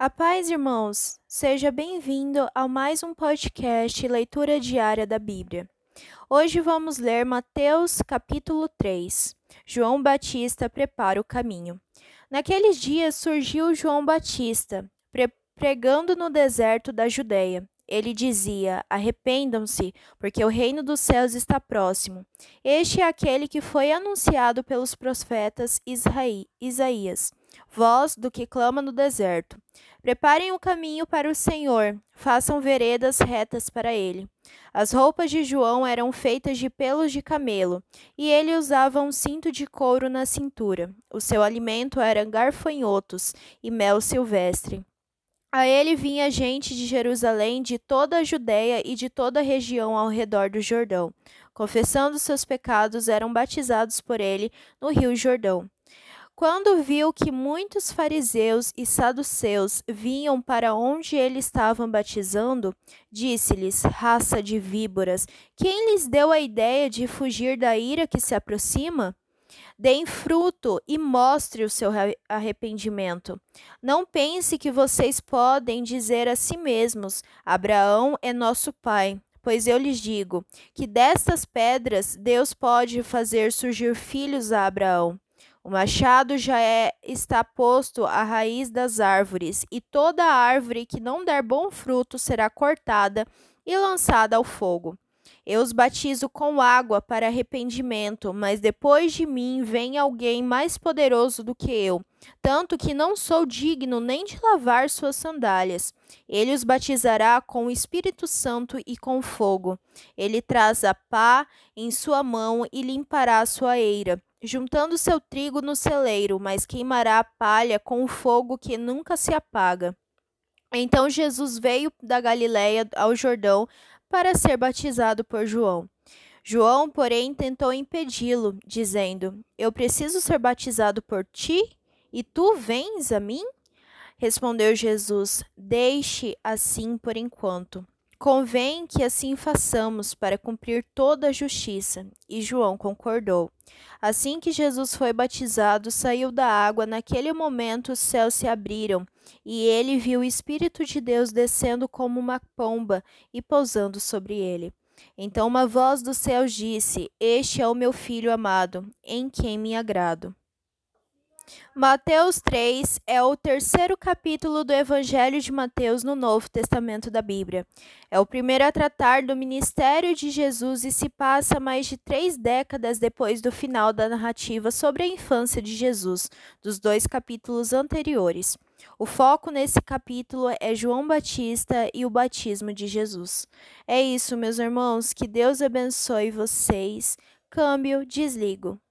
A paz, irmãos! Seja bem-vindo a mais um podcast Leitura Diária da Bíblia. Hoje vamos ler Mateus capítulo 3. João Batista prepara o caminho. Naqueles dias surgiu João Batista, pregando no deserto da Judéia. Ele dizia: Arrependam-se, porque o reino dos céus está próximo. Este é aquele que foi anunciado pelos profetas Isaías voz do que clama no deserto. Preparem o caminho para o Senhor, façam veredas retas para ele. As roupas de João eram feitas de pelos de camelo, e ele usava um cinto de couro na cintura. O seu alimento era garfanhotos e mel silvestre. A ele vinha gente de Jerusalém, de toda a Judéia e de toda a região ao redor do Jordão. Confessando seus pecados, eram batizados por ele no rio Jordão. Quando viu que muitos fariseus e saduceus vinham para onde ele estava batizando, disse-lhes: Raça de víboras, quem lhes deu a ideia de fugir da ira que se aproxima? Deem fruto e mostre o seu arrependimento. Não pense que vocês podem dizer a si mesmos: Abraão é nosso pai. Pois eu lhes digo que destas pedras Deus pode fazer surgir filhos a Abraão. O machado já é, está posto à raiz das árvores, e toda árvore que não der bom fruto será cortada e lançada ao fogo. Eu os batizo com água para arrependimento, mas depois de mim vem alguém mais poderoso do que eu, tanto que não sou digno nem de lavar suas sandálias. Ele os batizará com o Espírito Santo e com fogo. Ele traz a pá em sua mão e limpará a sua eira juntando seu trigo no celeiro, mas queimará a palha com o fogo que nunca se apaga. Então Jesus veio da Galiléia ao Jordão para ser batizado por João. João, porém, tentou impedi-lo, dizendo: Eu preciso ser batizado por ti, e tu vens a mim? Respondeu Jesus: Deixe assim por enquanto. Convém que assim façamos para cumprir toda a justiça. E João concordou. Assim que Jesus foi batizado, saiu da água, naquele momento os céus se abriram, e ele viu o Espírito de Deus descendo como uma pomba e pousando sobre ele. Então uma voz dos céus disse: Este é o meu filho amado, em quem me agrado. Mateus 3 é o terceiro capítulo do Evangelho de Mateus no Novo Testamento da Bíblia. É o primeiro a tratar do ministério de Jesus e se passa mais de três décadas depois do final da narrativa sobre a infância de Jesus, dos dois capítulos anteriores. O foco nesse capítulo é João Batista e o batismo de Jesus. É isso, meus irmãos, que Deus abençoe vocês. Câmbio, desligo.